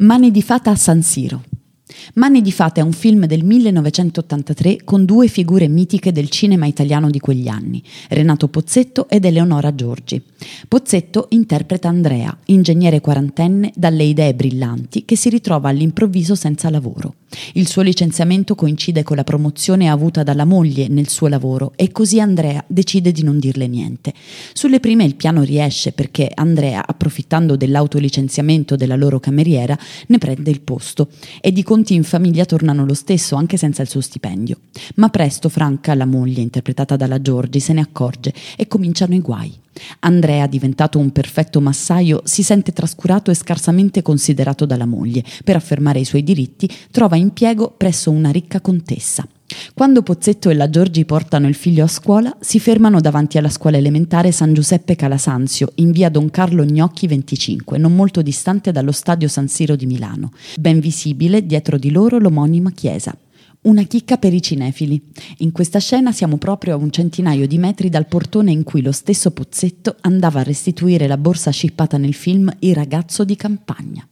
Mani di fata a San Siro. Mani di Fata è un film del 1983 con due figure mitiche del cinema italiano di quegli anni, Renato Pozzetto ed Eleonora Giorgi. Pozzetto interpreta Andrea, ingegnere quarantenne dalle idee brillanti che si ritrova all'improvviso senza lavoro. Il suo licenziamento coincide con la promozione avuta dalla moglie nel suo lavoro e così Andrea decide di non dirle niente. Sulle prime il piano riesce perché Andrea, approfittando dell'autolicenziamento della loro cameriera, ne prende il posto e di conti in famiglia tornano lo stesso anche senza il suo stipendio. Ma presto Franca, la moglie interpretata dalla Giorgi, se ne accorge e cominciano i guai. Andrea, diventato un perfetto massaio, si sente trascurato e scarsamente considerato dalla moglie. Per affermare i suoi diritti, trova impiego presso una ricca contessa. Quando Pozzetto e la Giorgi portano il figlio a scuola, si fermano davanti alla scuola elementare San Giuseppe Calasanzio, in via Don Carlo Gnocchi 25, non molto distante dallo stadio San Siro di Milano, ben visibile dietro di loro l'omonima chiesa. Una chicca per i cinefili. In questa scena siamo proprio a un centinaio di metri dal portone in cui lo stesso Pozzetto andava a restituire la borsa scippata nel film Il ragazzo di campagna.